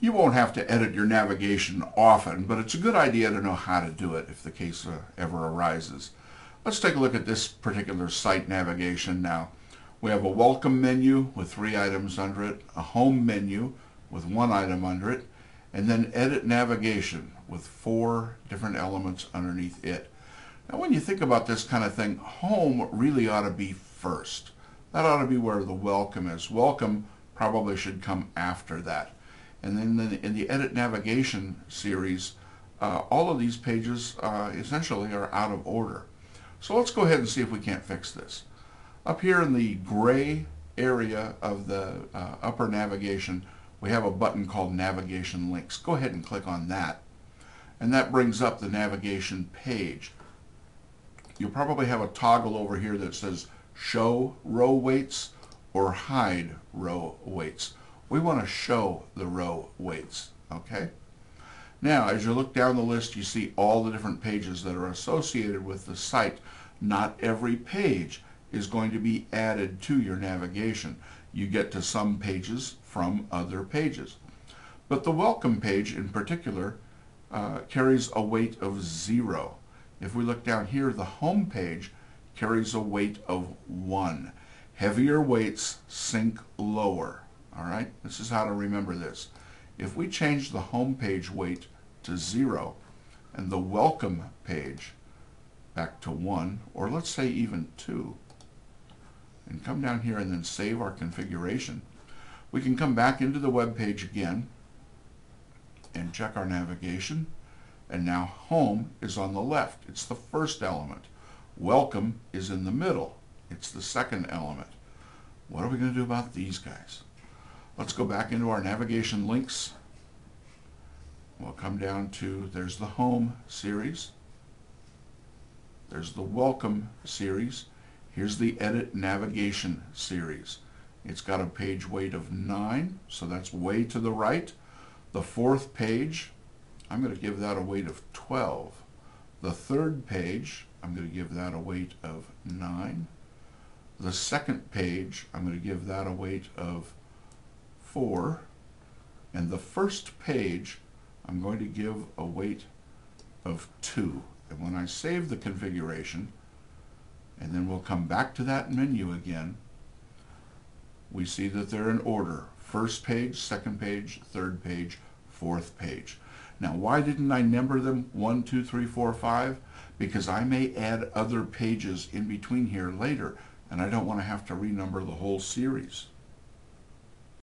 You won't have to edit your navigation often, but it's a good idea to know how to do it if the case uh, ever arises. Let's take a look at this particular site navigation now. We have a welcome menu with three items under it, a home menu with one item under it, and then edit navigation with four different elements underneath it. Now when you think about this kind of thing, home really ought to be first. That ought to be where the welcome is. Welcome probably should come after that. And then in the edit navigation series, uh, all of these pages uh, essentially are out of order. So let's go ahead and see if we can't fix this. Up here in the gray area of the uh, upper navigation, we have a button called Navigation Links. Go ahead and click on that. And that brings up the navigation page. You'll probably have a toggle over here that says Show Row Weights or Hide Row Weights. We want to show the row weights, okay? Now, as you look down the list, you see all the different pages that are associated with the site. Not every page is going to be added to your navigation. You get to some pages from other pages. But the welcome page in particular uh, carries a weight of zero. If we look down here, the home page carries a weight of one. Heavier weights sink lower. All right, this is how to remember this. If we change the home page weight to zero and the welcome page back to one, or let's say even two, and come down here and then save our configuration. We can come back into the web page again and check our navigation. And now home is on the left. It's the first element. Welcome is in the middle. It's the second element. What are we going to do about these guys? Let's go back into our navigation links. We'll come down to, there's the home series. There's the welcome series. Here's the Edit Navigation series. It's got a page weight of 9, so that's way to the right. The fourth page, I'm going to give that a weight of 12. The third page, I'm going to give that a weight of 9. The second page, I'm going to give that a weight of 4. And the first page, I'm going to give a weight of 2. And when I save the configuration, and then we'll come back to that menu again, we see that they're in order. First page, second page, third page, fourth page. Now why didn't I number them 1, 2, 3, 4, 5? Because I may add other pages in between here later and I don't want to have to renumber the whole series.